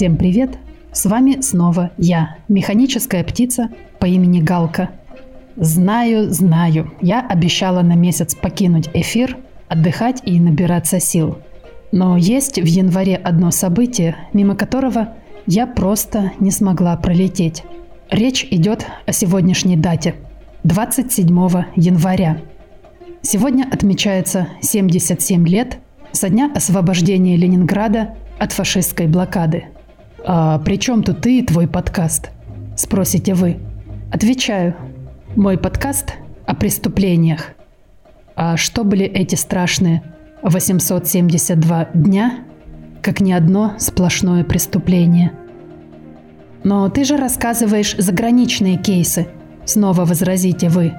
Всем привет! С вами снова я, механическая птица по имени Галка. Знаю, знаю, я обещала на месяц покинуть эфир, отдыхать и набираться сил. Но есть в январе одно событие, мимо которого я просто не смогла пролететь. Речь идет о сегодняшней дате – 27 января. Сегодня отмечается 77 лет со дня освобождения Ленинграда от фашистской блокады – «А при чем тут ты и твой подкаст?» – спросите вы. Отвечаю. Мой подкаст о преступлениях. А что были эти страшные 872 дня, как ни одно сплошное преступление? Но ты же рассказываешь заграничные кейсы, снова возразите вы.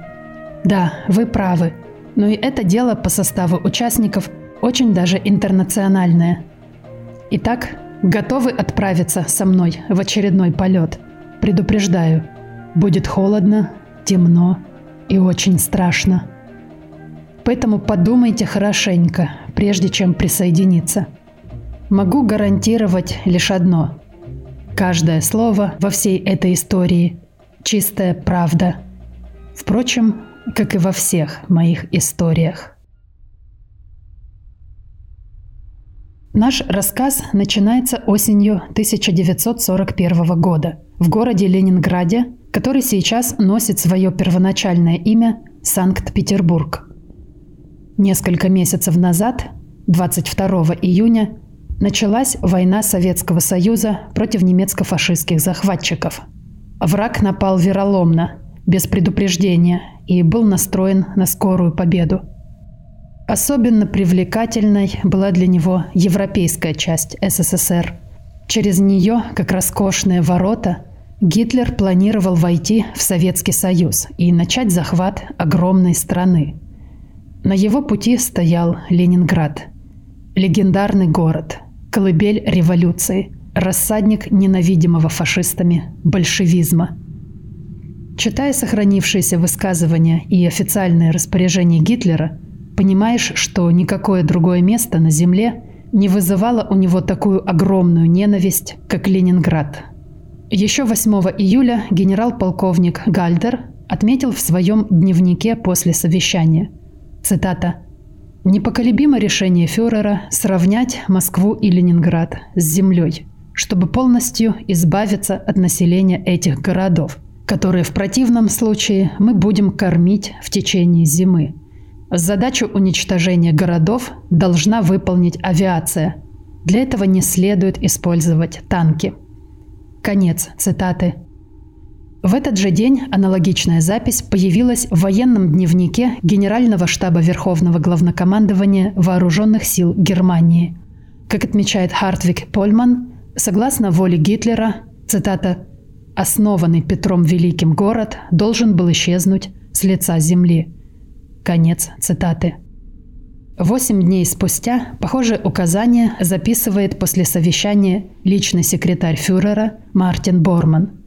Да, вы правы, но и это дело по составу участников очень даже интернациональное. Итак, Готовы отправиться со мной в очередной полет? Предупреждаю, будет холодно, темно и очень страшно. Поэтому подумайте хорошенько, прежде чем присоединиться. Могу гарантировать лишь одно. Каждое слово во всей этой истории – чистая правда. Впрочем, как и во всех моих историях. Наш рассказ начинается осенью 1941 года в городе Ленинграде, который сейчас носит свое первоначальное имя Санкт-Петербург. Несколько месяцев назад, 22 июня, началась война Советского Союза против немецко-фашистских захватчиков. Враг напал вероломно, без предупреждения и был настроен на скорую победу – Особенно привлекательной была для него европейская часть СССР. Через нее, как роскошные ворота, Гитлер планировал войти в Советский Союз и начать захват огромной страны. На его пути стоял Ленинград. Легендарный город, колыбель революции, рассадник ненавидимого фашистами большевизма. Читая сохранившиеся высказывания и официальные распоряжения Гитлера – Понимаешь, что никакое другое место на Земле не вызывало у него такую огромную ненависть, как Ленинград. Еще 8 июля генерал-полковник Гальдер отметил в своем дневнике после совещания. Цитата. «Непоколебимо решение фюрера сравнять Москву и Ленинград с землей, чтобы полностью избавиться от населения этих городов, которые в противном случае мы будем кормить в течение зимы. Задачу уничтожения городов должна выполнить авиация. Для этого не следует использовать танки. Конец цитаты. В этот же день аналогичная запись появилась в военном дневнике Генерального штаба Верховного Главнокомандования Вооруженных сил Германии. Как отмечает Хартвик Польман, согласно воле Гитлера, цитата, «основанный Петром Великим город должен был исчезнуть с лица земли». Конец цитаты. Восемь дней спустя похожее указание записывает после совещания личный секретарь фюрера Мартин Борман.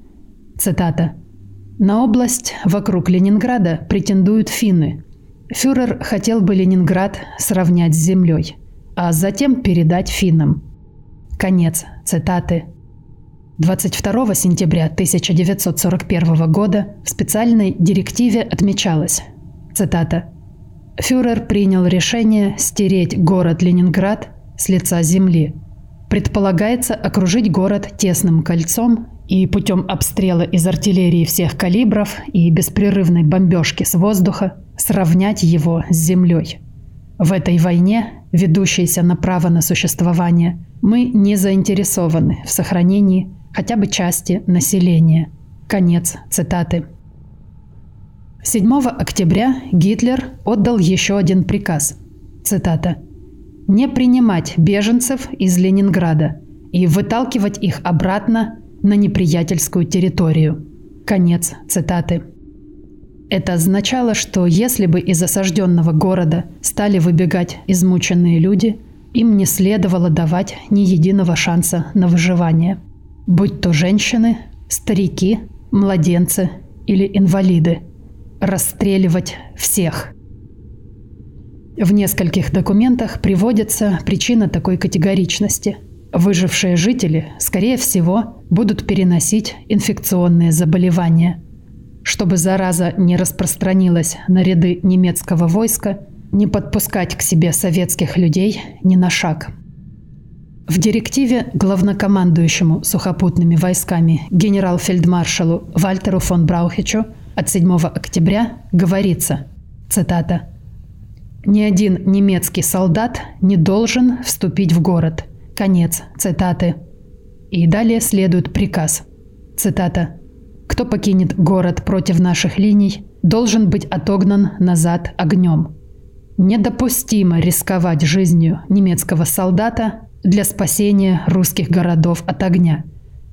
Цитата. «На область вокруг Ленинграда претендуют финны. Фюрер хотел бы Ленинград сравнять с землей, а затем передать финнам». Конец цитаты. 22 сентября 1941 года в специальной директиве отмечалось, Цитата. «Фюрер принял решение стереть город Ленинград с лица земли. Предполагается окружить город тесным кольцом и путем обстрела из артиллерии всех калибров и беспрерывной бомбежки с воздуха сравнять его с землей. В этой войне, ведущейся на право на существование, мы не заинтересованы в сохранении хотя бы части населения. Конец цитаты. 7 октября Гитлер отдал еще один приказ. Цитата. «Не принимать беженцев из Ленинграда и выталкивать их обратно на неприятельскую территорию». Конец цитаты. Это означало, что если бы из осажденного города стали выбегать измученные люди, им не следовало давать ни единого шанса на выживание. Будь то женщины, старики, младенцы или инвалиды. Расстреливать всех. В нескольких документах приводится причина такой категоричности. Выжившие жители, скорее всего, будут переносить инфекционные заболевания – чтобы зараза не распространилась на ряды немецкого войска, не подпускать к себе советских людей ни на шаг. В директиве главнокомандующему сухопутными войсками генерал-фельдмаршалу Вальтеру фон Браухичу от 7 октября говорится, цитата, «Ни один немецкий солдат не должен вступить в город». Конец цитаты. И далее следует приказ. Цитата. Кто покинет город против наших линий, должен быть отогнан назад огнем. Недопустимо рисковать жизнью немецкого солдата для спасения русских городов от огня.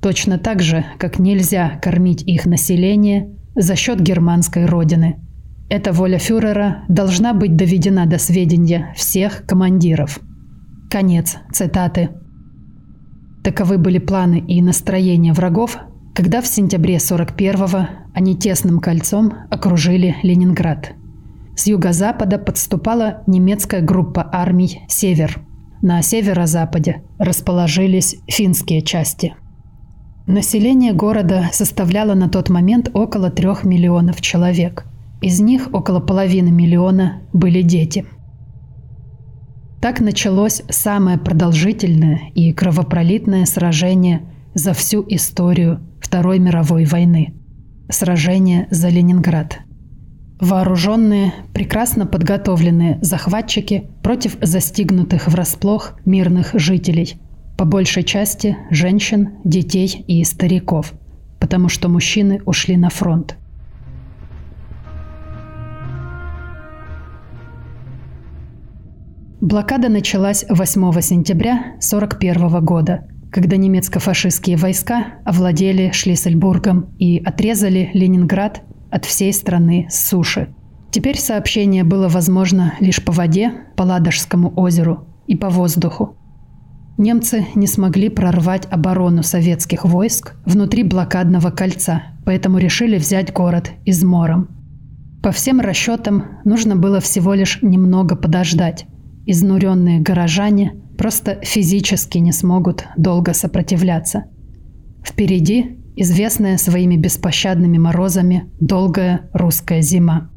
Точно так же, как нельзя кормить их население за счет германской родины. Эта воля фюрера должна быть доведена до сведения всех командиров. Конец цитаты. Таковы были планы и настроения врагов когда в сентябре 41-го они тесным кольцом окружили Ленинград. С юго-запада подступала немецкая группа армий «Север». На северо-западе расположились финские части. Население города составляло на тот момент около трех миллионов человек. Из них около половины миллиона были дети. Так началось самое продолжительное и кровопролитное сражение за всю историю Второй мировой войны. Сражение за Ленинград. Вооруженные, прекрасно подготовленные захватчики против застигнутых врасплох мирных жителей, по большей части женщин, детей и стариков, потому что мужчины ушли на фронт. Блокада началась 8 сентября 1941 года – когда немецко-фашистские войска овладели Шлиссельбургом и отрезали Ленинград от всей страны с суши. Теперь сообщение было возможно лишь по воде, по Ладожскому озеру и по воздуху. Немцы не смогли прорвать оборону советских войск внутри блокадного кольца, поэтому решили взять город измором. По всем расчетам нужно было всего лишь немного подождать. Изнуренные горожане просто физически не смогут долго сопротивляться. Впереди известная своими беспощадными морозами долгая русская зима.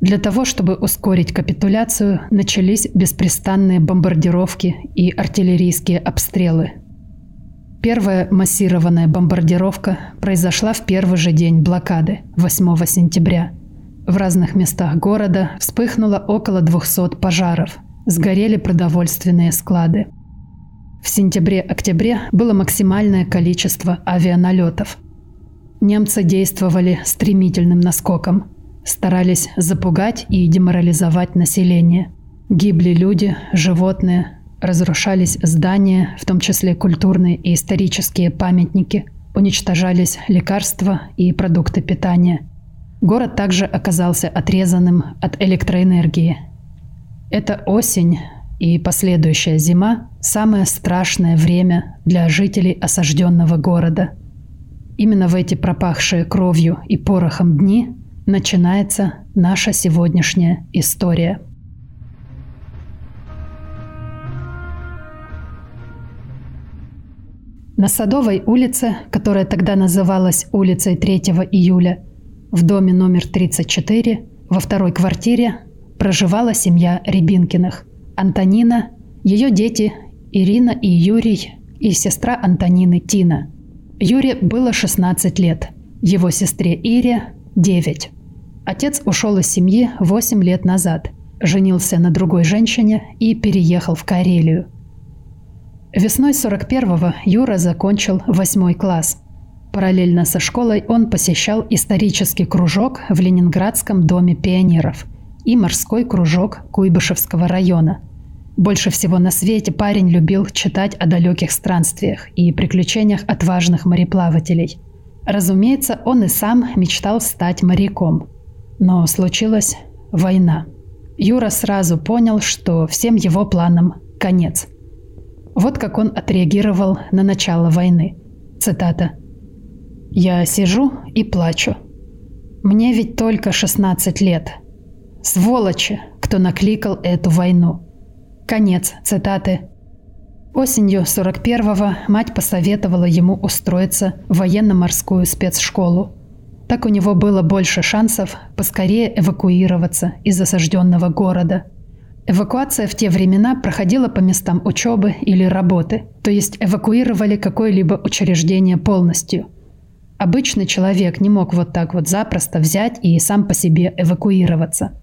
Для того, чтобы ускорить капитуляцию, начались беспрестанные бомбардировки и артиллерийские обстрелы. Первая массированная бомбардировка произошла в первый же день блокады, 8 сентября. В разных местах города вспыхнуло около 200 пожаров – сгорели продовольственные склады. В сентябре-октябре было максимальное количество авианалетов. Немцы действовали стремительным наскоком, старались запугать и деморализовать население. Гибли люди, животные, разрушались здания, в том числе культурные и исторические памятники, уничтожались лекарства и продукты питания. Город также оказался отрезанным от электроэнергии – это осень и последующая зима – самое страшное время для жителей осажденного города. Именно в эти пропахшие кровью и порохом дни начинается наша сегодняшняя история. На Садовой улице, которая тогда называлась улицей 3 июля, в доме номер 34, во второй квартире проживала семья Рябинкиных. Антонина, ее дети Ирина и Юрий и сестра Антонины Тина. Юре было 16 лет, его сестре Ире – 9. Отец ушел из семьи 8 лет назад, женился на другой женщине и переехал в Карелию. Весной 41-го Юра закончил восьмой класс. Параллельно со школой он посещал исторический кружок в Ленинградском доме пионеров и морской кружок Куйбышевского района. Больше всего на свете парень любил читать о далеких странствиях и приключениях отважных мореплавателей. Разумеется, он и сам мечтал стать моряком. Но случилась война. Юра сразу понял, что всем его планам конец. Вот как он отреагировал на начало войны. Цитата. «Я сижу и плачу. Мне ведь только 16 лет. Сволочи, кто накликал эту войну». Конец цитаты. Осенью 41-го мать посоветовала ему устроиться в военно-морскую спецшколу. Так у него было больше шансов поскорее эвакуироваться из осажденного города. Эвакуация в те времена проходила по местам учебы или работы, то есть эвакуировали какое-либо учреждение полностью – Обычный человек не мог вот так вот запросто взять и сам по себе эвакуироваться.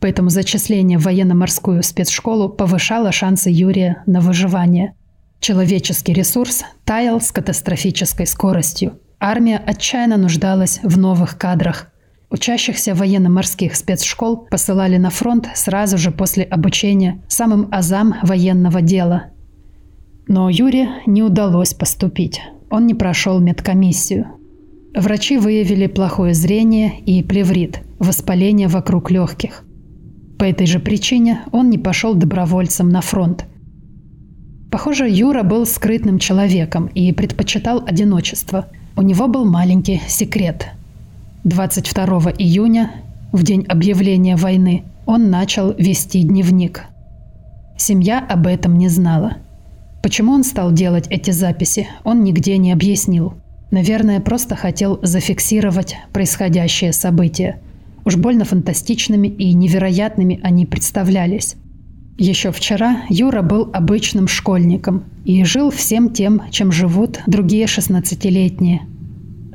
Поэтому зачисление в военно-морскую спецшколу повышало шансы Юрия на выживание. Человеческий ресурс таял с катастрофической скоростью. Армия отчаянно нуждалась в новых кадрах. Учащихся военно-морских спецшкол посылали на фронт сразу же после обучения самым азам военного дела. Но Юре не удалось поступить. Он не прошел медкомиссию. Врачи выявили плохое зрение и плеврит, воспаление вокруг легких. По этой же причине он не пошел добровольцем на фронт. Похоже, Юра был скрытным человеком и предпочитал одиночество. У него был маленький секрет. 22 июня, в день объявления войны, он начал вести дневник. Семья об этом не знала. Почему он стал делать эти записи, он нигде не объяснил. Наверное, просто хотел зафиксировать происходящее событие. Уж больно фантастичными и невероятными они представлялись. Еще вчера Юра был обычным школьником и жил всем тем, чем живут другие 16-летние.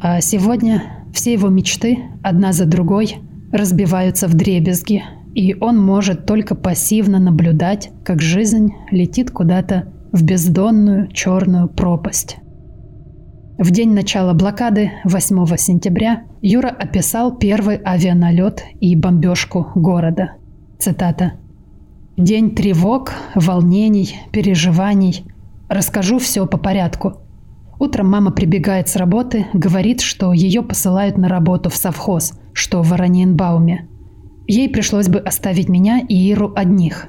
А сегодня все его мечты, одна за другой, разбиваются в дребезги, и он может только пассивно наблюдать, как жизнь летит куда-то в бездонную черную пропасть. В день начала блокады, 8 сентября, Юра описал первый авианалет и бомбежку города. Цитата. «День тревог, волнений, переживаний. Расскажу все по порядку. Утром мама прибегает с работы, говорит, что ее посылают на работу в совхоз, что в Вороненбауме. Ей пришлось бы оставить меня и Иру одних.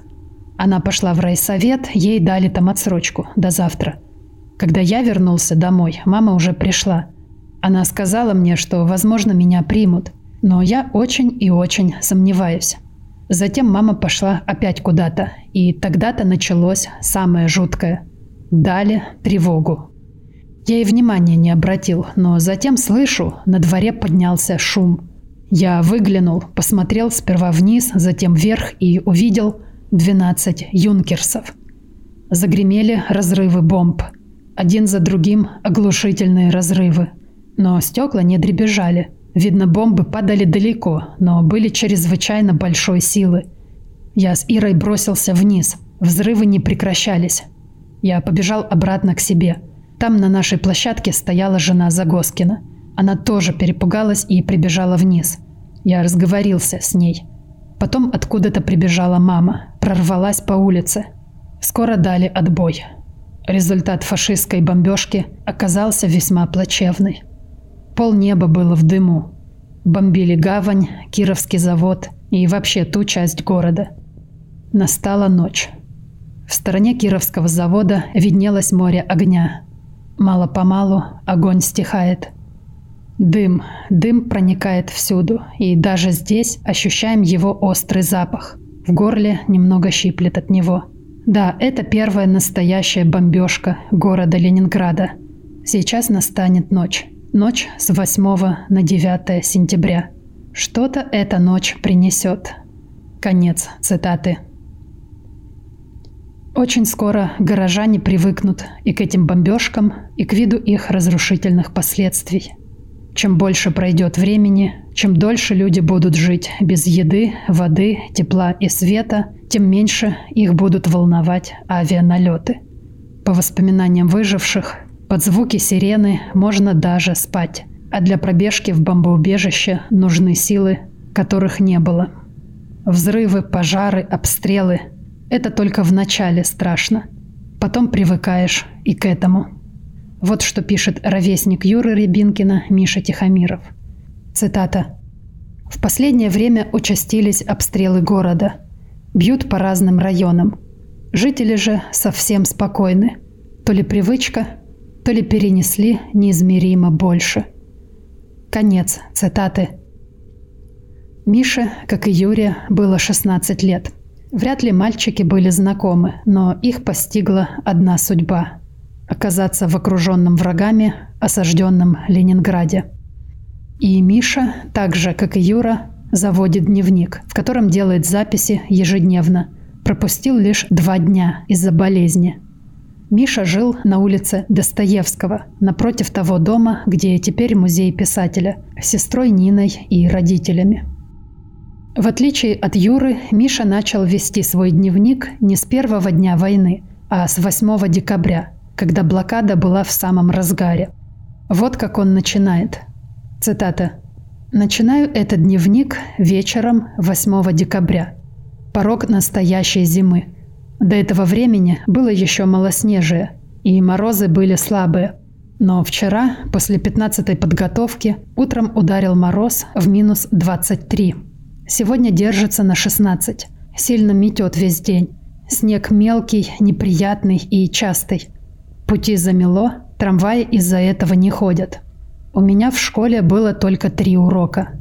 Она пошла в райсовет, ей дали там отсрочку до завтра – когда я вернулся домой, мама уже пришла. Она сказала мне, что, возможно, меня примут, но я очень и очень сомневаюсь. Затем мама пошла опять куда-то, и тогда-то началось самое жуткое. Дали тревогу. Я и внимания не обратил, но затем слышу, на дворе поднялся шум. Я выглянул, посмотрел сперва вниз, затем вверх и увидел 12 юнкерсов. Загремели разрывы бомб – один за другим оглушительные разрывы. Но стекла не дребезжали. Видно, бомбы падали далеко, но были чрезвычайно большой силы. Я с Ирой бросился вниз. Взрывы не прекращались. Я побежал обратно к себе. Там на нашей площадке стояла жена Загоскина. Она тоже перепугалась и прибежала вниз. Я разговорился с ней. Потом откуда-то прибежала мама, прорвалась по улице. Скоро дали отбой. Результат фашистской бомбежки оказался весьма плачевный. Пол неба было в дыму. Бомбили гавань, Кировский завод и вообще ту часть города. Настала ночь. В стороне Кировского завода виднелось море огня. Мало-помалу огонь стихает. Дым, дым проникает всюду, и даже здесь ощущаем его острый запах. В горле немного щиплет от него – да, это первая настоящая бомбежка города Ленинграда. Сейчас настанет ночь. Ночь с 8 на 9 сентября. Что-то эта ночь принесет. Конец цитаты. Очень скоро горожане привыкнут и к этим бомбежкам, и к виду их разрушительных последствий. Чем больше пройдет времени, чем дольше люди будут жить без еды, воды, тепла и света, тем меньше их будут волновать авианалеты. По воспоминаниям выживших, Под звуки сирены можно даже спать. А для пробежки в бомбоубежище нужны силы, которых не было. Взрывы, пожары, обстрелы – это только в начале страшно. Потом привыкаешь и к этому. Вот что пишет ровесник Юры Рябинкина Миша Тихомиров. Цитата. «В последнее время участились обстрелы города. Бьют по разным районам. Жители же совсем спокойны. То ли привычка, то ли перенесли неизмеримо больше». Конец цитаты. Мише, как и Юре, было 16 лет. Вряд ли мальчики были знакомы, но их постигла одна судьба – оказаться в окруженном врагами, осажденном Ленинграде. И Миша, так же, как и Юра, заводит дневник, в котором делает записи ежедневно. Пропустил лишь два дня из-за болезни – Миша жил на улице Достоевского, напротив того дома, где теперь музей писателя, с сестрой Ниной и родителями. В отличие от Юры, Миша начал вести свой дневник не с первого дня войны, а с 8 декабря, когда блокада была в самом разгаре. Вот как он начинает. Цитата. «Начинаю этот дневник вечером 8 декабря. Порог настоящей зимы. До этого времени было еще малоснежие, и морозы были слабые. Но вчера, после 15-й подготовки, утром ударил мороз в минус 23. Сегодня держится на 16. Сильно метет весь день. Снег мелкий, неприятный и частый. Пути замело, трамваи из-за этого не ходят. У меня в школе было только три урока.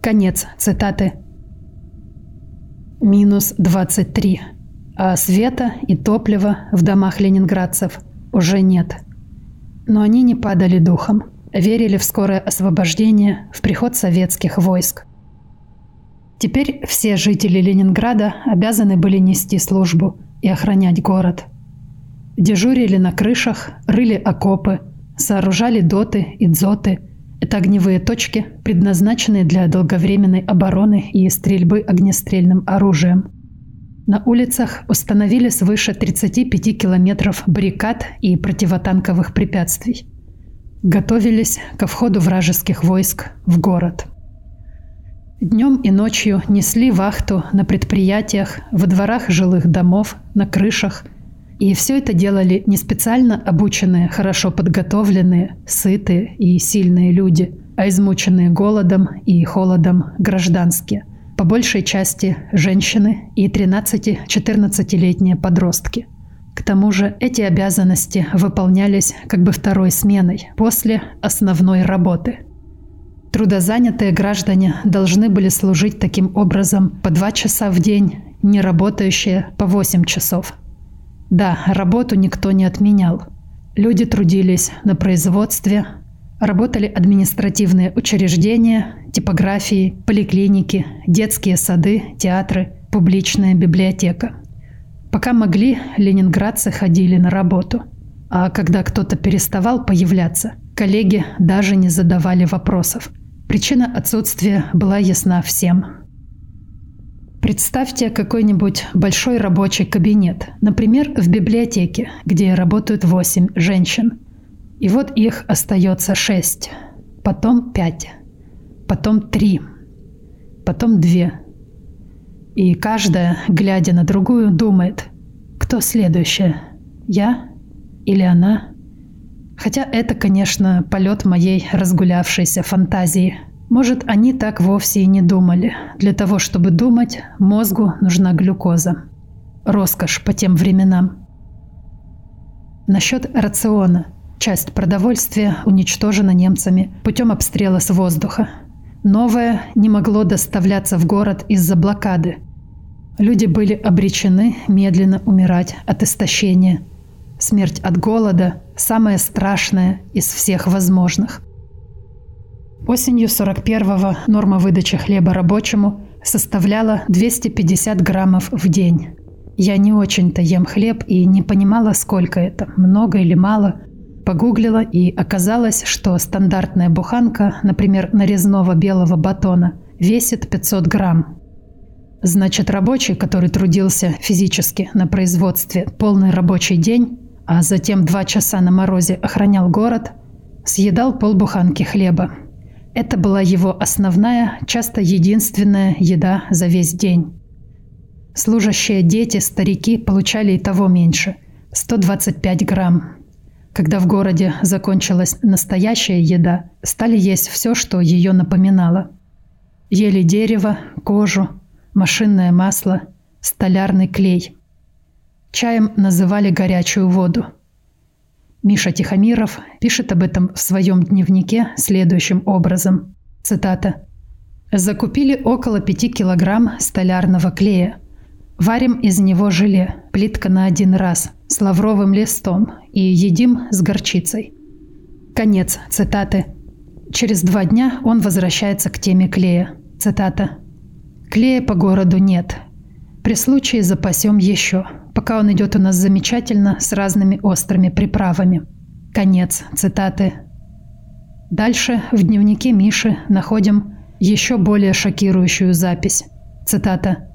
Конец цитаты. Минус 23 а света и топлива в домах ленинградцев уже нет. Но они не падали духом, верили в скорое освобождение, в приход советских войск. Теперь все жители Ленинграда обязаны были нести службу и охранять город. Дежурили на крышах, рыли окопы, сооружали доты и дзоты. Это огневые точки, предназначенные для долговременной обороны и стрельбы огнестрельным оружием – на улицах установили свыше 35 километров баррикад и противотанковых препятствий. Готовились ко входу вражеских войск в город. Днем и ночью несли вахту на предприятиях, во дворах жилых домов, на крышах. И все это делали не специально обученные, хорошо подготовленные, сытые и сильные люди, а измученные голодом и холодом гражданские – по большей части женщины и 13-14-летние подростки. К тому же эти обязанности выполнялись как бы второй сменой после основной работы. Трудозанятые граждане должны были служить таким образом по два часа в день, не работающие по 8 часов. Да, работу никто не отменял. Люди трудились на производстве, Работали административные учреждения, типографии, поликлиники, детские сады, театры, публичная библиотека. Пока могли, ленинградцы ходили на работу. А когда кто-то переставал появляться, коллеги даже не задавали вопросов. Причина отсутствия была ясна всем. Представьте какой-нибудь большой рабочий кабинет, например, в библиотеке, где работают 8 женщин – и вот их остается шесть, потом пять, потом три, потом две. И каждая, глядя на другую, думает, кто следующая, я или она? Хотя это, конечно, полет моей разгулявшейся фантазии. Может, они так вовсе и не думали. Для того, чтобы думать, мозгу нужна глюкоза. Роскошь по тем временам. Насчет рациона – Часть продовольствия уничтожена немцами путем обстрела с воздуха. Новое не могло доставляться в город из-за блокады. Люди были обречены медленно умирать от истощения. Смерть от голода – самая страшная из всех возможных. Осенью 41-го норма выдачи хлеба рабочему составляла 250 граммов в день. Я не очень-то ем хлеб и не понимала, сколько это, много или мало – Погуглила и оказалось, что стандартная буханка, например, нарезного белого батона, весит 500 грамм. Значит, рабочий, который трудился физически на производстве полный рабочий день, а затем два часа на морозе охранял город, съедал полбуханки хлеба. Это была его основная, часто единственная еда за весь день. Служащие дети, старики получали и того меньше – 125 грамм. Когда в городе закончилась настоящая еда, стали есть все, что ее напоминало. Ели дерево, кожу, машинное масло, столярный клей. Чаем называли горячую воду. Миша Тихомиров пишет об этом в своем дневнике следующим образом. Цитата. «Закупили около 5 килограмм столярного клея. Варим из него желе, плитка на один раз, лавровым листом и едим с горчицей». Конец цитаты. Через два дня он возвращается к теме клея. Цитата. «Клея по городу нет. При случае запасем еще, пока он идет у нас замечательно с разными острыми приправами». Конец цитаты. Дальше в дневнике Миши находим еще более шокирующую запись. Цитата.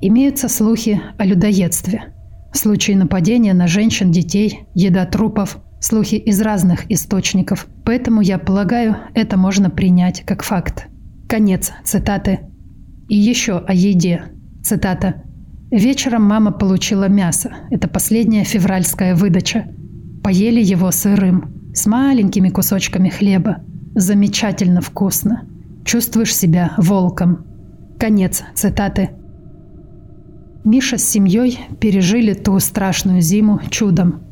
«Имеются слухи о людоедстве. В случае нападения на женщин, детей, еда трупов, слухи из разных источников. Поэтому, я полагаю, это можно принять как факт». Конец цитаты. И еще о еде. Цитата. «Вечером мама получила мясо. Это последняя февральская выдача. Поели его сырым, с маленькими кусочками хлеба. Замечательно вкусно. Чувствуешь себя волком». Конец цитаты. Миша с семьей пережили ту страшную зиму чудом.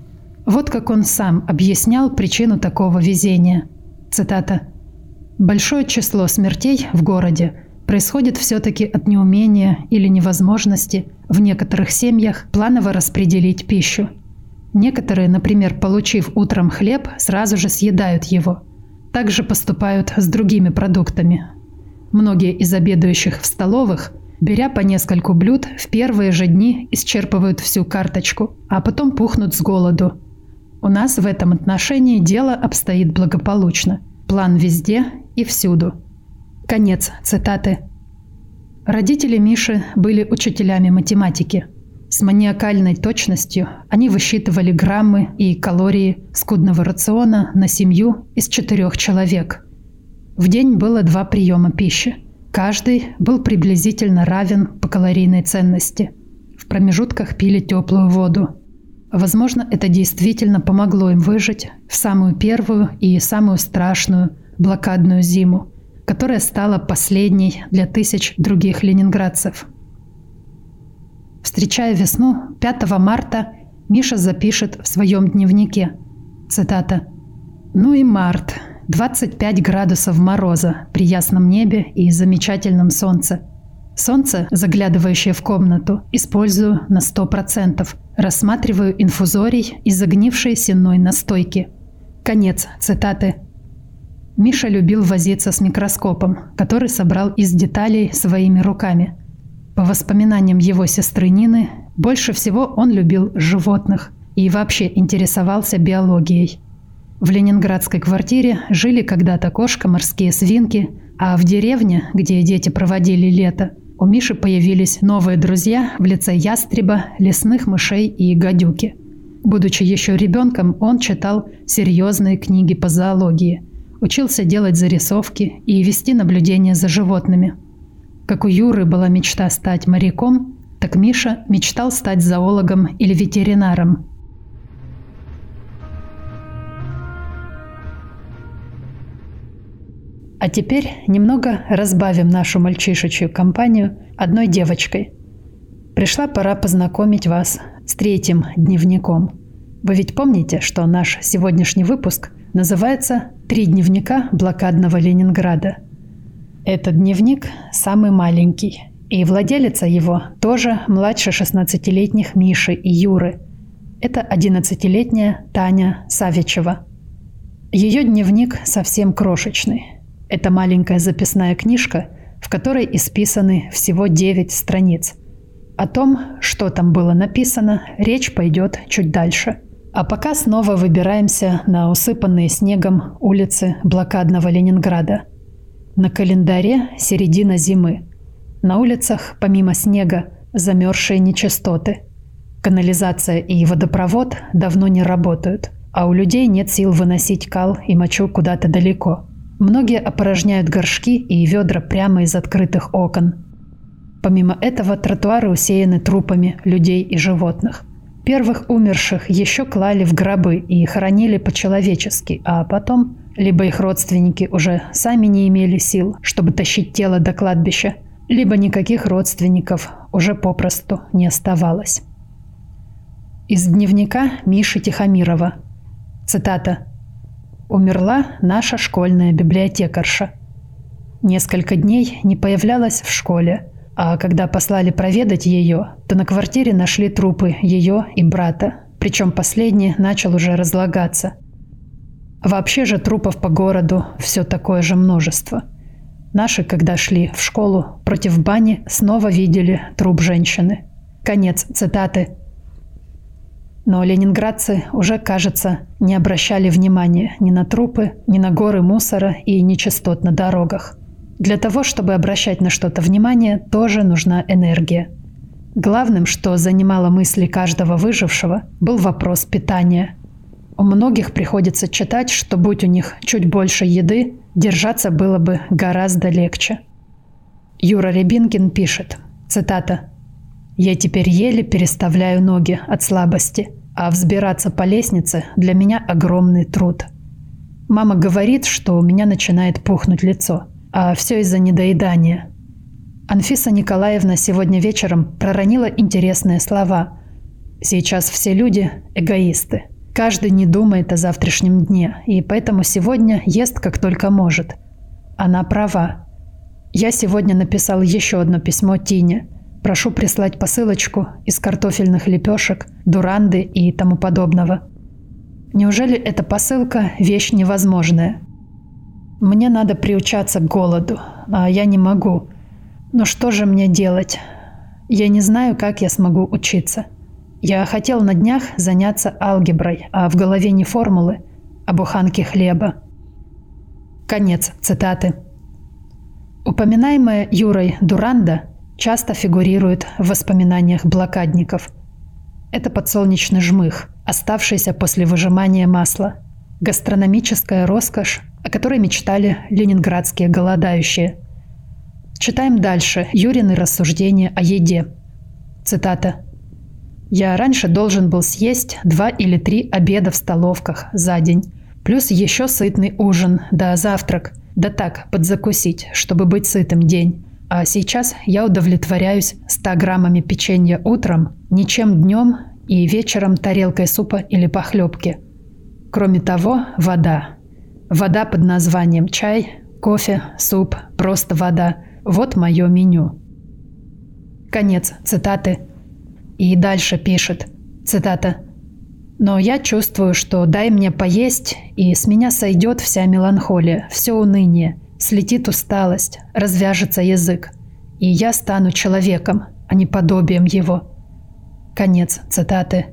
Вот как он сам объяснял причину такого везения. Цитата. Большое число смертей в городе происходит все-таки от неумения или невозможности в некоторых семьях планово распределить пищу. Некоторые, например, получив утром хлеб, сразу же съедают его. Также поступают с другими продуктами. Многие из обедающих в столовых, беря по нескольку блюд, в первые же дни исчерпывают всю карточку, а потом пухнут с голоду. У нас в этом отношении дело обстоит благополучно. План везде и всюду. Конец цитаты. Родители Миши были учителями математики. С маниакальной точностью они высчитывали граммы и калории скудного рациона на семью из четырех человек. В день было два приема пищи. Каждый был приблизительно равен по калорийной ценности. В промежутках пили теплую воду. Возможно, это действительно помогло им выжить в самую первую и самую страшную блокадную зиму, которая стала последней для тысяч других ленинградцев. Встречая весну, 5 марта Миша запишет в своем дневнике, цитата, «Ну и март, 25 градусов мороза при ясном небе и замечательном солнце. Солнце, заглядывающее в комнату, использую на 100%. Рассматриваю инфузорий и загнившие сенной настойки. Конец цитаты. Миша любил возиться с микроскопом, который собрал из деталей своими руками. По воспоминаниям его сестры Нины, больше всего он любил животных и вообще интересовался биологией. В ленинградской квартире жили когда-то кошка, морские свинки, а в деревне, где дети проводили лето, у Миши появились новые друзья в лице ястреба, лесных мышей и гадюки. Будучи еще ребенком, он читал серьезные книги по зоологии – Учился делать зарисовки и вести наблюдения за животными. Как у Юры была мечта стать моряком, так Миша мечтал стать зоологом или ветеринаром. А теперь немного разбавим нашу мальчишечью компанию одной девочкой. Пришла пора познакомить вас с третьим дневником. Вы ведь помните, что наш сегодняшний выпуск называется «Три дневника блокадного Ленинграда». Этот дневник самый маленький, и владелица его тоже младше 16-летних Миши и Юры. Это 11-летняя Таня Савичева. Ее дневник совсем крошечный. Это маленькая записная книжка, в которой исписаны всего 9 страниц. О том, что там было написано, речь пойдет чуть дальше – а пока снова выбираемся на усыпанные снегом улицы блокадного Ленинграда. На календаре середина зимы. На улицах, помимо снега, замерзшие нечистоты. Канализация и водопровод давно не работают, а у людей нет сил выносить кал и мочу куда-то далеко. Многие опорожняют горшки и ведра прямо из открытых окон. Помимо этого, тротуары усеяны трупами людей и животных. Первых умерших еще клали в гробы и хоронили по-человечески, а потом либо их родственники уже сами не имели сил, чтобы тащить тело до кладбища, либо никаких родственников уже попросту не оставалось. Из дневника Миши Тихомирова. Цитата. «Умерла наша школьная библиотекарша. Несколько дней не появлялась в школе, а когда послали проведать ее, то на квартире нашли трупы ее и брата, причем последний начал уже разлагаться. Вообще же трупов по городу все такое же множество. Наши, когда шли в школу против бани, снова видели труп женщины. Конец цитаты. Но ленинградцы уже, кажется, не обращали внимания ни на трупы, ни на горы мусора и нечистот на дорогах. Для того, чтобы обращать на что-то внимание, тоже нужна энергия. Главным, что занимало мысли каждого выжившего, был вопрос питания. У многих приходится читать, что будь у них чуть больше еды, держаться было бы гораздо легче. Юра Рябинкин пишет, цитата, «Я теперь еле переставляю ноги от слабости а взбираться по лестнице для меня огромный труд. Мама говорит, что у меня начинает пухнуть лицо, а все из-за недоедания. Анфиса Николаевна сегодня вечером проронила интересные слова. Сейчас все люди – эгоисты. Каждый не думает о завтрашнем дне, и поэтому сегодня ест как только может. Она права. Я сегодня написал еще одно письмо Тине – Прошу прислать посылочку из картофельных лепешек, дуранды и тому подобного. Неужели эта посылка – вещь невозможная? Мне надо приучаться к голоду, а я не могу. Но что же мне делать? Я не знаю, как я смогу учиться. Я хотел на днях заняться алгеброй, а в голове не формулы, а буханки хлеба. Конец цитаты. Упоминаемая Юрой Дуранда – часто фигурирует в воспоминаниях блокадников. Это подсолнечный жмых, оставшийся после выжимания масла. Гастрономическая роскошь, о которой мечтали ленинградские голодающие. Читаем дальше Юрины рассуждения о еде. Цитата. «Я раньше должен был съесть два или три обеда в столовках за день, плюс еще сытный ужин, да завтрак, да так, подзакусить, чтобы быть сытым день. А сейчас я удовлетворяюсь 100 граммами печенья утром, ничем днем и вечером тарелкой супа или похлебки. Кроме того, вода. Вода под названием чай, кофе, суп, просто вода. Вот мое меню. Конец цитаты. И дальше пишет. Цитата. Но я чувствую, что дай мне поесть, и с меня сойдет вся меланхолия, все уныние – Слетит усталость, развяжется язык, и я стану человеком, а не подобием его. Конец цитаты.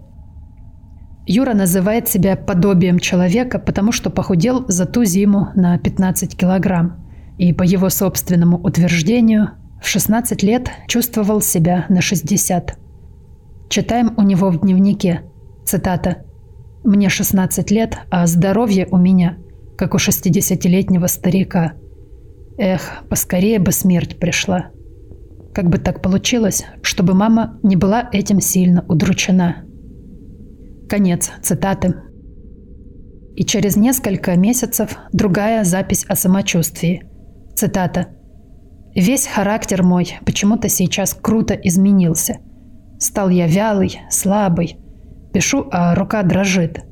Юра называет себя подобием человека, потому что похудел за ту зиму на 15 килограмм. И по его собственному утверждению, в 16 лет чувствовал себя на 60. Читаем у него в дневнике. Цитата. «Мне 16 лет, а здоровье у меня, как у 60-летнего старика. Эх, поскорее бы смерть пришла. Как бы так получилось, чтобы мама не была этим сильно удручена. Конец цитаты. И через несколько месяцев другая запись о самочувствии. Цитата. «Весь характер мой почему-то сейчас круто изменился. Стал я вялый, слабый. Пишу, а рука дрожит.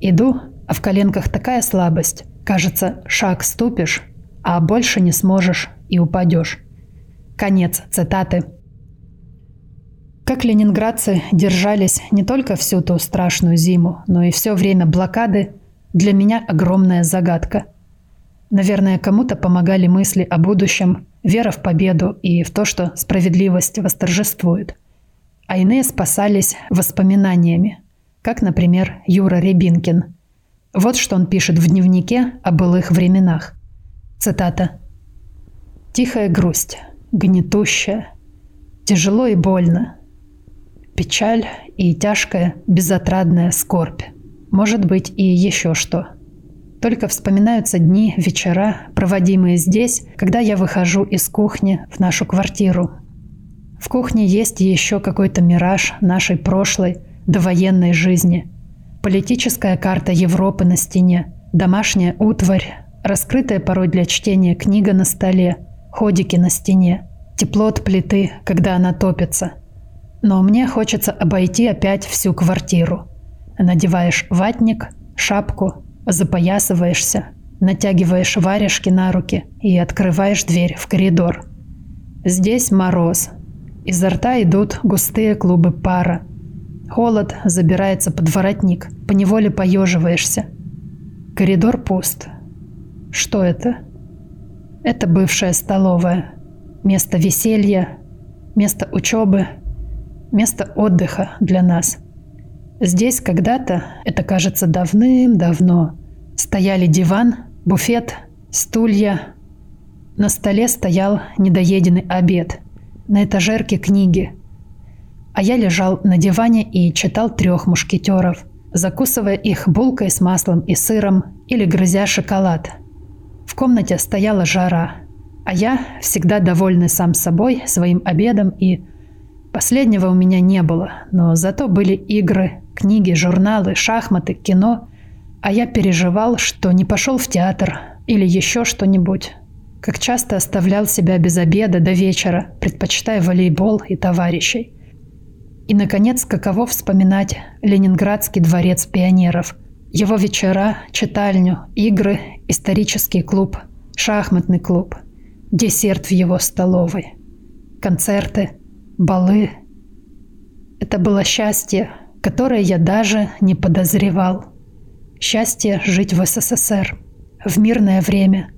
Иду, а в коленках такая слабость. Кажется, шаг ступишь, а больше не сможешь и упадешь. Конец цитаты. Как ленинградцы держались не только всю ту страшную зиму, но и все время блокады, для меня огромная загадка. Наверное, кому-то помогали мысли о будущем, вера в победу и в то, что справедливость восторжествует. А иные спасались воспоминаниями, как, например, Юра Рябинкин. Вот что он пишет в дневнике о былых временах. Цитата. «Тихая грусть, гнетущая, тяжело и больно. печаль и тяжкая безотрадная скорбь. Может быть и еще что. Только вспоминаются дни, вечера, проводимые здесь, когда я выхожу из кухни в нашу квартиру. В кухне есть еще какой-то мираж нашей прошлой, довоенной жизни. Политическая карта Европы на стене, домашняя утварь, раскрытая порой для чтения книга на столе, ходики на стене, тепло от плиты, когда она топится. Но мне хочется обойти опять всю квартиру. Надеваешь ватник, шапку, запоясываешься, натягиваешь варежки на руки и открываешь дверь в коридор. Здесь мороз. Изо рта идут густые клубы пара. Холод забирается под воротник, поневоле поеживаешься. Коридор пуст. Что это? Это бывшая столовая. Место веселья, место учебы, место отдыха для нас. Здесь когда-то, это кажется давным-давно, стояли диван, буфет, стулья. На столе стоял недоеденный обед. На этажерке книги. А я лежал на диване и читал трех мушкетеров, закусывая их булкой с маслом и сыром или грызя шоколад. В комнате стояла жара, а я, всегда довольный сам собой, своим обедом и Последнего у меня не было, но зато были игры, книги, журналы, шахматы, кино. А я переживал, что не пошел в театр или еще что-нибудь. Как часто оставлял себя без обеда до вечера, предпочитая волейбол и товарищей. И, наконец, каково вспоминать Ленинградский дворец пионеров. Его вечера, читальню, игры, исторический клуб, шахматный клуб, десерт в его столовой, концерты – балы. Это было счастье, которое я даже не подозревал. Счастье жить в СССР, в мирное время.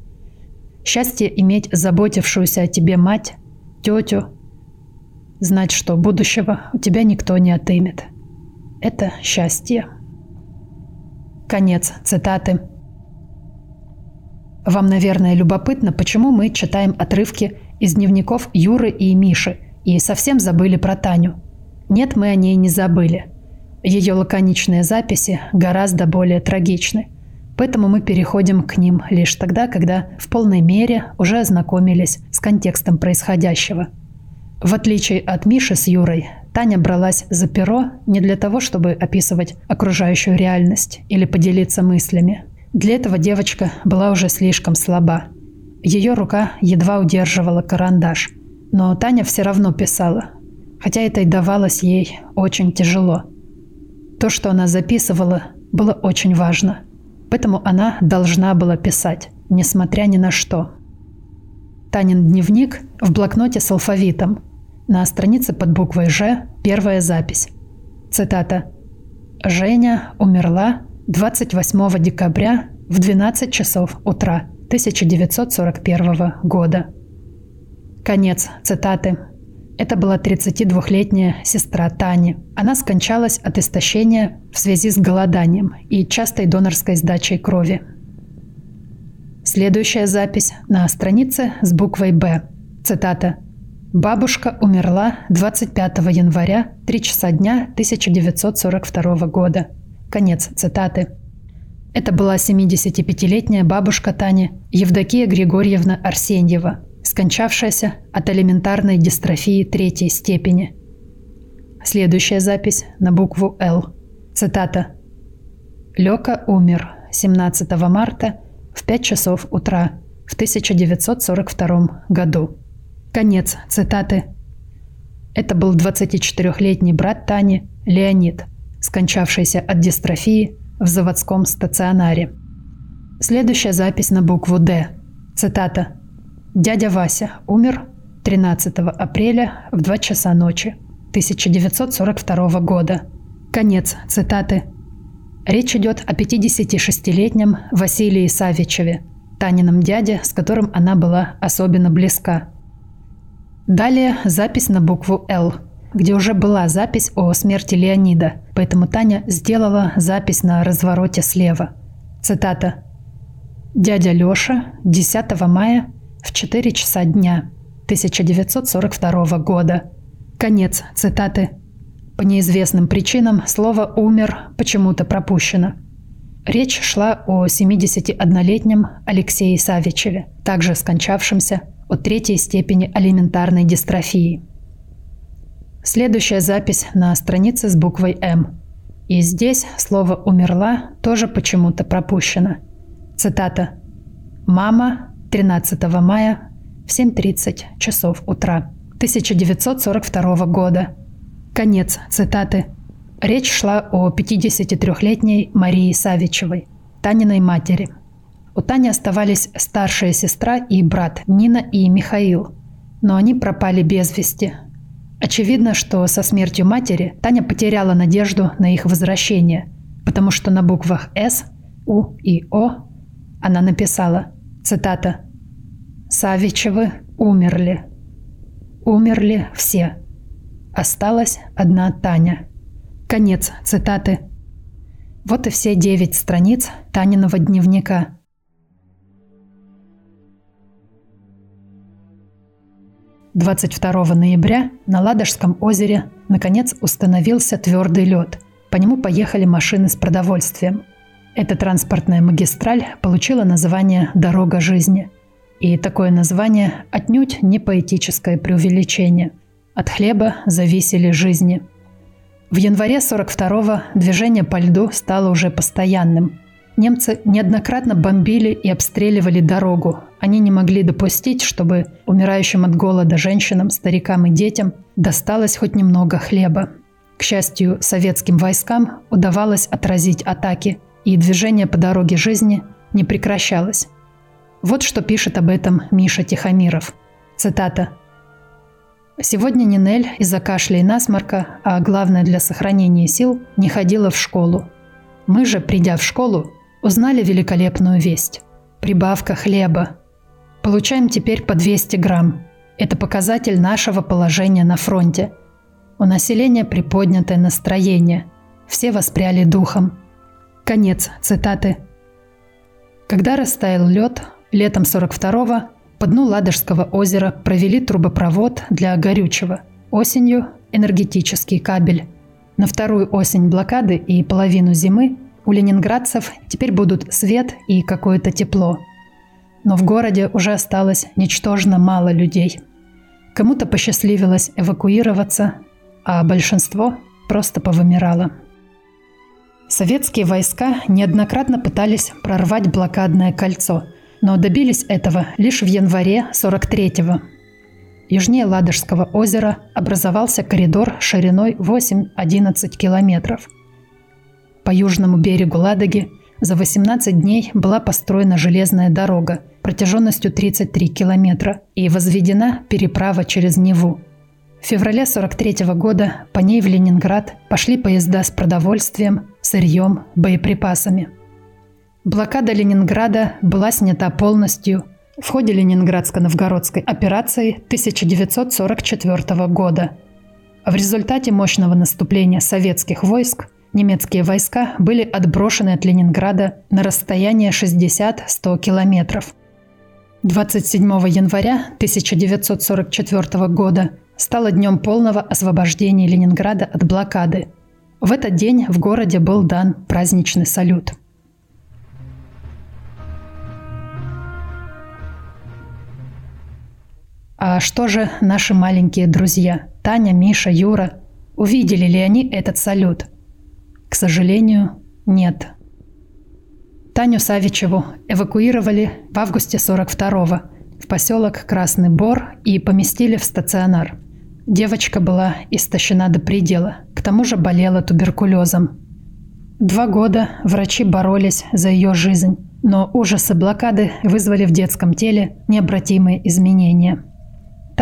Счастье иметь заботившуюся о тебе мать, тетю. Знать, что будущего у тебя никто не отымет. Это счастье. Конец цитаты. Вам, наверное, любопытно, почему мы читаем отрывки из дневников Юры и Миши – и совсем забыли про Таню. Нет, мы о ней не забыли. Ее лаконичные записи гораздо более трагичны. Поэтому мы переходим к ним лишь тогда, когда в полной мере уже ознакомились с контекстом происходящего. В отличие от Миши с Юрой, Таня бралась за перо не для того, чтобы описывать окружающую реальность или поделиться мыслями. Для этого девочка была уже слишком слаба. Ее рука едва удерживала карандаш – но Таня все равно писала, хотя это и давалось ей очень тяжело. То, что она записывала, было очень важно, поэтому она должна была писать, несмотря ни на что. Танин дневник в блокноте с алфавитом. На странице под буквой «Ж» первая запись. Цитата. «Женя умерла 28 декабря в 12 часов утра 1941 года». Конец цитаты. Это была 32-летняя сестра Тани. Она скончалась от истощения в связи с голоданием и частой донорской сдачей крови. Следующая запись на странице с буквой «Б». Цитата. «Бабушка умерла 25 января, 3 часа дня 1942 года». Конец цитаты. Это была 75-летняя бабушка Тани Евдокия Григорьевна Арсеньева – скончавшаяся от элементарной дистрофии третьей степени. Следующая запись на букву «Л». Цитата. Лёка умер 17 марта в 5 часов утра в 1942 году. Конец цитаты. Это был 24-летний брат Тани, Леонид, скончавшийся от дистрофии в заводском стационаре. Следующая запись на букву «Д». Цитата. Дядя Вася умер 13 апреля в 2 часа ночи 1942 года. Конец цитаты. Речь идет о 56-летнем Василии Савичеве, Танином дяде, с которым она была особенно близка. Далее запись на букву «Л», где уже была запись о смерти Леонида, поэтому Таня сделала запись на развороте слева. Цитата. «Дядя Лёша 10 мая в 4 часа дня 1942 года. Конец цитаты. По неизвестным причинам слово «умер» почему-то пропущено. Речь шла о 71-летнем Алексее Савичеве, также скончавшемся от третьей степени алиментарной дистрофии. Следующая запись на странице с буквой «М». И здесь слово «умерла» тоже почему-то пропущено. Цитата. «Мама 13 мая в 7.30 часов утра 1942 года». Конец цитаты. Речь шла о 53-летней Марии Савичевой, Таниной матери. У Тани оставались старшая сестра и брат Нина и Михаил, но они пропали без вести. Очевидно, что со смертью матери Таня потеряла надежду на их возвращение, потому что на буквах «С», «У» и «О» она написала, цитата, «Савичевы умерли. Умерли все. Осталась одна Таня». Конец цитаты. Вот и все девять страниц Таниного дневника. Двадцать второго ноября на Ладожском озере наконец установился твердый лед. По нему поехали машины с продовольствием. Эта транспортная магистраль получила название «Дорога жизни». И такое название отнюдь не поэтическое преувеличение. От хлеба зависели жизни – в январе 42-го движение по льду стало уже постоянным. Немцы неоднократно бомбили и обстреливали дорогу. Они не могли допустить, чтобы умирающим от голода женщинам, старикам и детям досталось хоть немного хлеба. К счастью, советским войскам удавалось отразить атаки, и движение по дороге жизни не прекращалось. Вот что пишет об этом Миша Тихомиров. Цитата. Сегодня Нинель из-за кашля и насморка, а главное для сохранения сил, не ходила в школу. Мы же, придя в школу, узнали великолепную весть. Прибавка хлеба. Получаем теперь по 200 грамм. Это показатель нашего положения на фронте. У населения приподнятое настроение. Все воспряли духом. Конец цитаты. Когда растаял лед, летом 42-го по дну Ладожского озера провели трубопровод для горючего. Осенью – энергетический кабель. На вторую осень блокады и половину зимы у ленинградцев теперь будут свет и какое-то тепло. Но в городе уже осталось ничтожно мало людей. Кому-то посчастливилось эвакуироваться, а большинство просто повымирало. Советские войска неоднократно пытались прорвать блокадное кольцо – но добились этого лишь в январе 43-го. Южнее Ладожского озера образовался коридор шириной 8-11 километров. По южному берегу Ладоги за 18 дней была построена железная дорога протяженностью 33 километра и возведена переправа через Неву. В феврале 43 -го года по ней в Ленинград пошли поезда с продовольствием, сырьем, боеприпасами – Блокада Ленинграда была снята полностью в ходе Ленинградско-Новгородской операции 1944 года. В результате мощного наступления советских войск немецкие войска были отброшены от Ленинграда на расстояние 60-100 километров. 27 января 1944 года стало днем полного освобождения Ленинграда от блокады. В этот день в городе был дан праздничный салют – А что же наши маленькие друзья, Таня, Миша, Юра? Увидели ли они этот салют? К сожалению, нет. Таню Савичеву эвакуировали в августе 42-го в поселок Красный Бор и поместили в стационар. Девочка была истощена до предела, к тому же болела туберкулезом. Два года врачи боролись за ее жизнь, но ужасы блокады вызвали в детском теле необратимые изменения –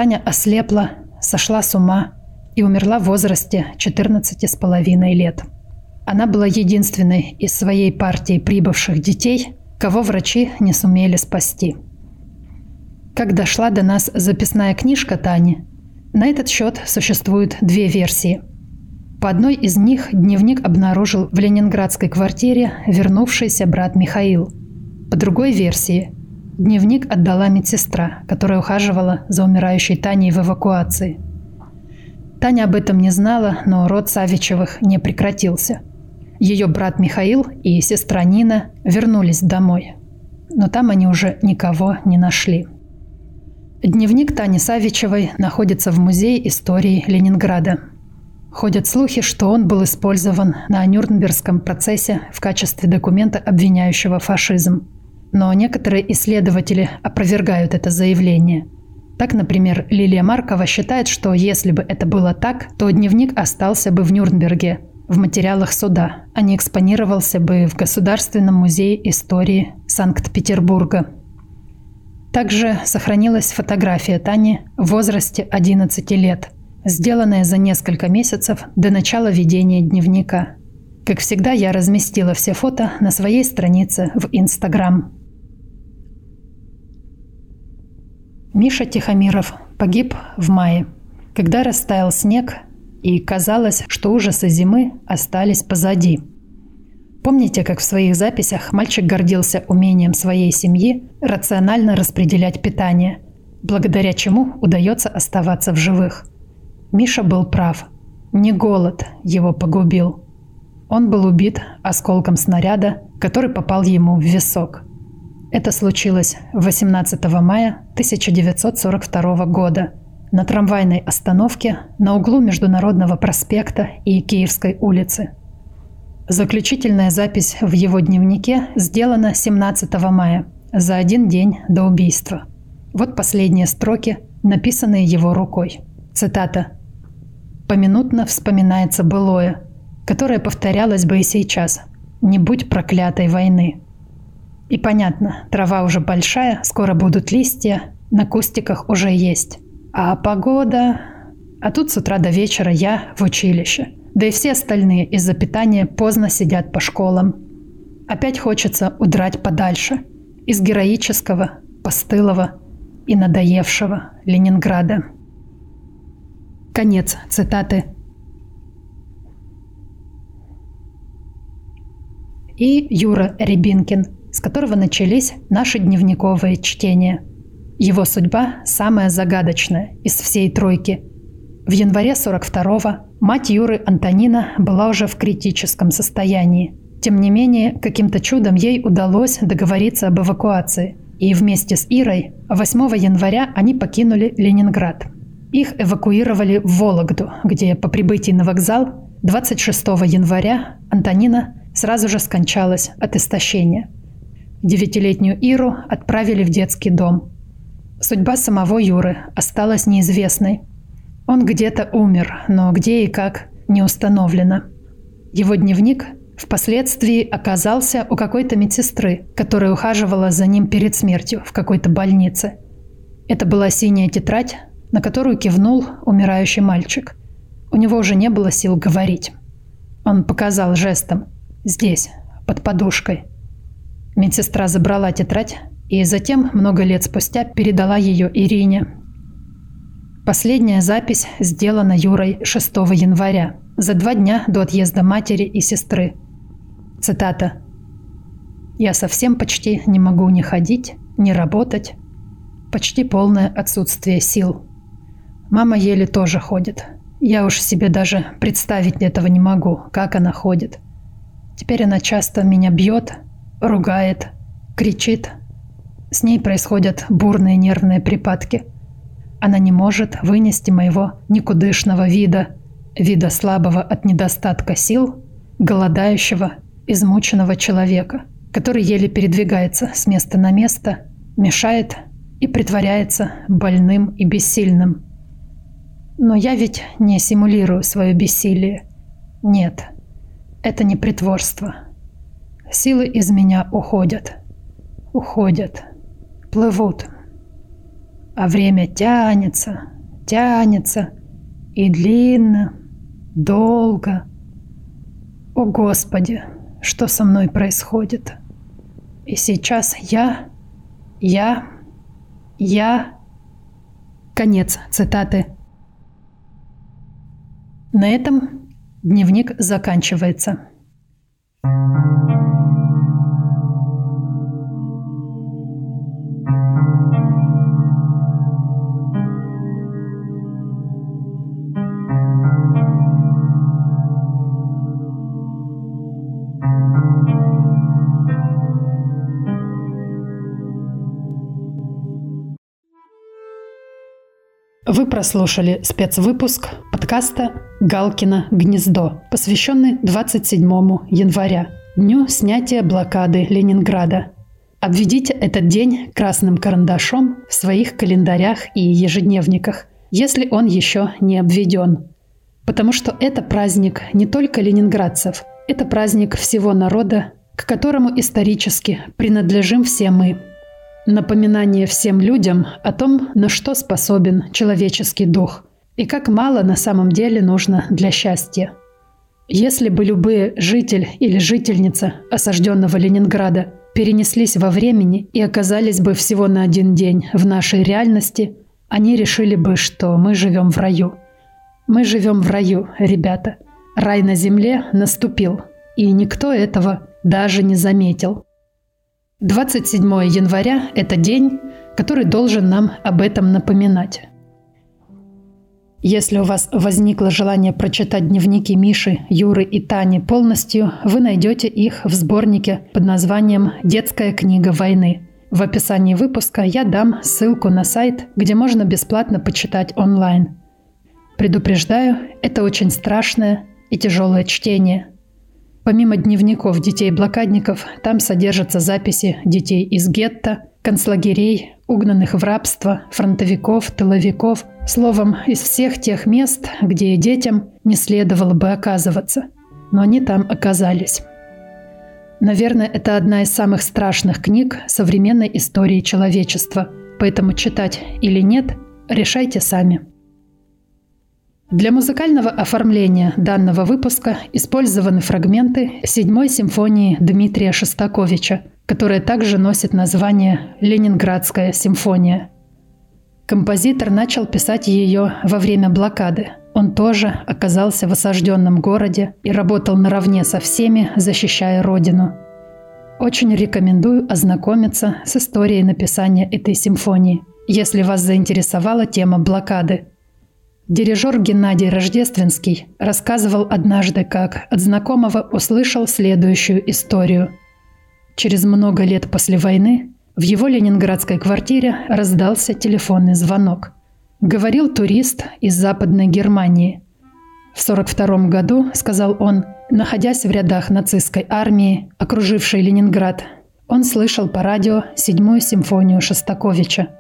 Таня ослепла, сошла с ума и умерла в возрасте 14 с половиной лет. Она была единственной из своей партии прибывших детей, кого врачи не сумели спасти. Как дошла до нас записная книжка Тани, на этот счет существуют две версии. По одной из них дневник обнаружил в ленинградской квартире вернувшийся брат Михаил. По другой версии Дневник отдала медсестра, которая ухаживала за умирающей Таней в эвакуации. Таня об этом не знала, но род Савичевых не прекратился. Ее брат Михаил и сестра Нина вернулись домой. Но там они уже никого не нашли. Дневник Тани Савичевой находится в Музее истории Ленинграда. Ходят слухи, что он был использован на Нюрнбергском процессе в качестве документа, обвиняющего фашизм. Но некоторые исследователи опровергают это заявление. Так, например, Лилия Маркова считает, что если бы это было так, то дневник остался бы в Нюрнберге, в материалах суда, а не экспонировался бы в Государственном музее истории Санкт-Петербурга. Также сохранилась фотография Тани в возрасте 11 лет – сделанное за несколько месяцев до начала ведения дневника. Как всегда, я разместила все фото на своей странице в Инстаграм. Миша Тихомиров погиб в мае, когда растаял снег, и казалось, что ужасы зимы остались позади. Помните, как в своих записях мальчик гордился умением своей семьи рационально распределять питание, благодаря чему удается оставаться в живых – Миша был прав. Не голод его погубил. Он был убит осколком снаряда, который попал ему в висок. Это случилось 18 мая 1942 года на трамвайной остановке на углу Международного проспекта и Киевской улицы. Заключительная запись в его дневнике сделана 17 мая, за один день до убийства. Вот последние строки, написанные его рукой. Цитата поминутно вспоминается былое, которое повторялось бы и сейчас, не будь проклятой войны. И понятно, трава уже большая, скоро будут листья, на кустиках уже есть. А погода... А тут с утра до вечера я в училище. Да и все остальные из-за питания поздно сидят по школам. Опять хочется удрать подальше. Из героического, постылого и надоевшего Ленинграда. Конец цитаты. И Юра Рябинкин, с которого начались наши дневниковые чтения. Его судьба самая загадочная из всей тройки. В январе 42-го мать Юры Антонина была уже в критическом состоянии. Тем не менее, каким-то чудом ей удалось договориться об эвакуации. И вместе с Ирой 8 января они покинули Ленинград – их эвакуировали в Вологду, где по прибытии на вокзал 26 января Антонина сразу же скончалась от истощения. Девятилетнюю Иру отправили в детский дом. Судьба самого Юры осталась неизвестной. Он где-то умер, но где и как не установлено. Его дневник впоследствии оказался у какой-то медсестры, которая ухаживала за ним перед смертью в какой-то больнице. Это была синяя тетрадь на которую кивнул умирающий мальчик. У него уже не было сил говорить. Он показал жестом «здесь, под подушкой». Медсестра забрала тетрадь и затем, много лет спустя, передала ее Ирине. Последняя запись сделана Юрой 6 января, за два дня до отъезда матери и сестры. Цитата. «Я совсем почти не могу ни ходить, ни работать. Почти полное отсутствие сил». Мама еле тоже ходит. Я уж себе даже представить этого не могу, как она ходит. Теперь она часто меня бьет, ругает, кричит. С ней происходят бурные нервные припадки. Она не может вынести моего никудышного вида, вида слабого от недостатка сил, голодающего, измученного человека, который еле передвигается с места на место, мешает и притворяется больным и бессильным – но я ведь не симулирую свое бессилие. Нет, это не притворство. Силы из меня уходят. Уходят. Плывут. А время тянется, тянется. И длинно, долго. О Господи, что со мной происходит? И сейчас я, я, я... Конец цитаты. На этом дневник заканчивается. Прослушали спецвыпуск подкаста «Галкино гнездо», посвященный 27 января, дню снятия блокады Ленинграда. Обведите этот день красным карандашом в своих календарях и ежедневниках, если он еще не обведен. Потому что это праздник не только ленинградцев, это праздник всего народа, к которому исторически принадлежим все мы – Напоминание всем людям о том, на что способен человеческий дух и как мало на самом деле нужно для счастья. Если бы любые житель или жительница осажденного Ленинграда перенеслись во времени и оказались бы всего на один день в нашей реальности, они решили бы, что мы живем в раю. Мы живем в раю, ребята. Рай на земле наступил, и никто этого даже не заметил. 27 января – это день, который должен нам об этом напоминать. Если у вас возникло желание прочитать дневники Миши, Юры и Тани полностью, вы найдете их в сборнике под названием «Детская книга войны». В описании выпуска я дам ссылку на сайт, где можно бесплатно почитать онлайн. Предупреждаю, это очень страшное и тяжелое чтение – Помимо дневников детей-блокадников, там содержатся записи детей из гетто, концлагерей, угнанных в рабство, фронтовиков, тыловиков, словом, из всех тех мест, где детям не следовало бы оказываться. Но они там оказались. Наверное, это одна из самых страшных книг современной истории человечества, поэтому читать или нет, решайте сами. Для музыкального оформления данного выпуска использованы фрагменты седьмой симфонии Дмитрия Шостаковича, которая также носит название «Ленинградская симфония». Композитор начал писать ее во время блокады. Он тоже оказался в осажденном городе и работал наравне со всеми, защищая родину. Очень рекомендую ознакомиться с историей написания этой симфонии, если вас заинтересовала тема блокады – Дирижер Геннадий Рождественский рассказывал однажды, как от знакомого услышал следующую историю. Через много лет после войны в его ленинградской квартире раздался телефонный звонок. Говорил турист из Западной Германии. В 1942 году, сказал он, находясь в рядах нацистской армии, окружившей Ленинград, он слышал по радио седьмую симфонию Шостаковича –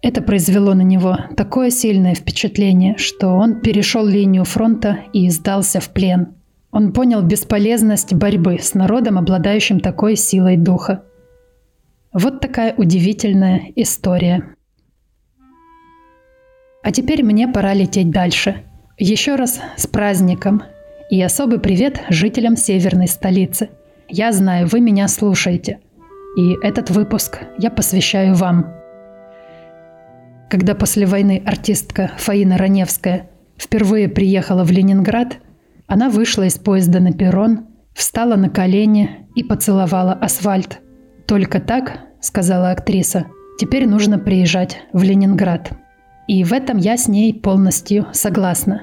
это произвело на него такое сильное впечатление, что он перешел линию фронта и сдался в плен. Он понял бесполезность борьбы с народом, обладающим такой силой духа. Вот такая удивительная история. А теперь мне пора лететь дальше. Еще раз с праздником. И особый привет жителям северной столицы. Я знаю, вы меня слушаете. И этот выпуск я посвящаю вам – когда после войны артистка Фаина Раневская впервые приехала в Ленинград, она вышла из поезда на перрон, встала на колени и поцеловала асфальт. «Только так, — сказала актриса, — теперь нужно приезжать в Ленинград». И в этом я с ней полностью согласна.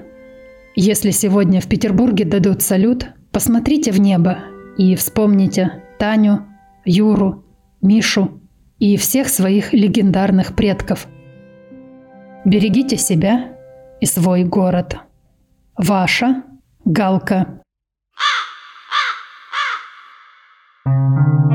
Если сегодня в Петербурге дадут салют, посмотрите в небо и вспомните Таню, Юру, Мишу и всех своих легендарных предков – Берегите себя и свой город. Ваша Галка. Thank you.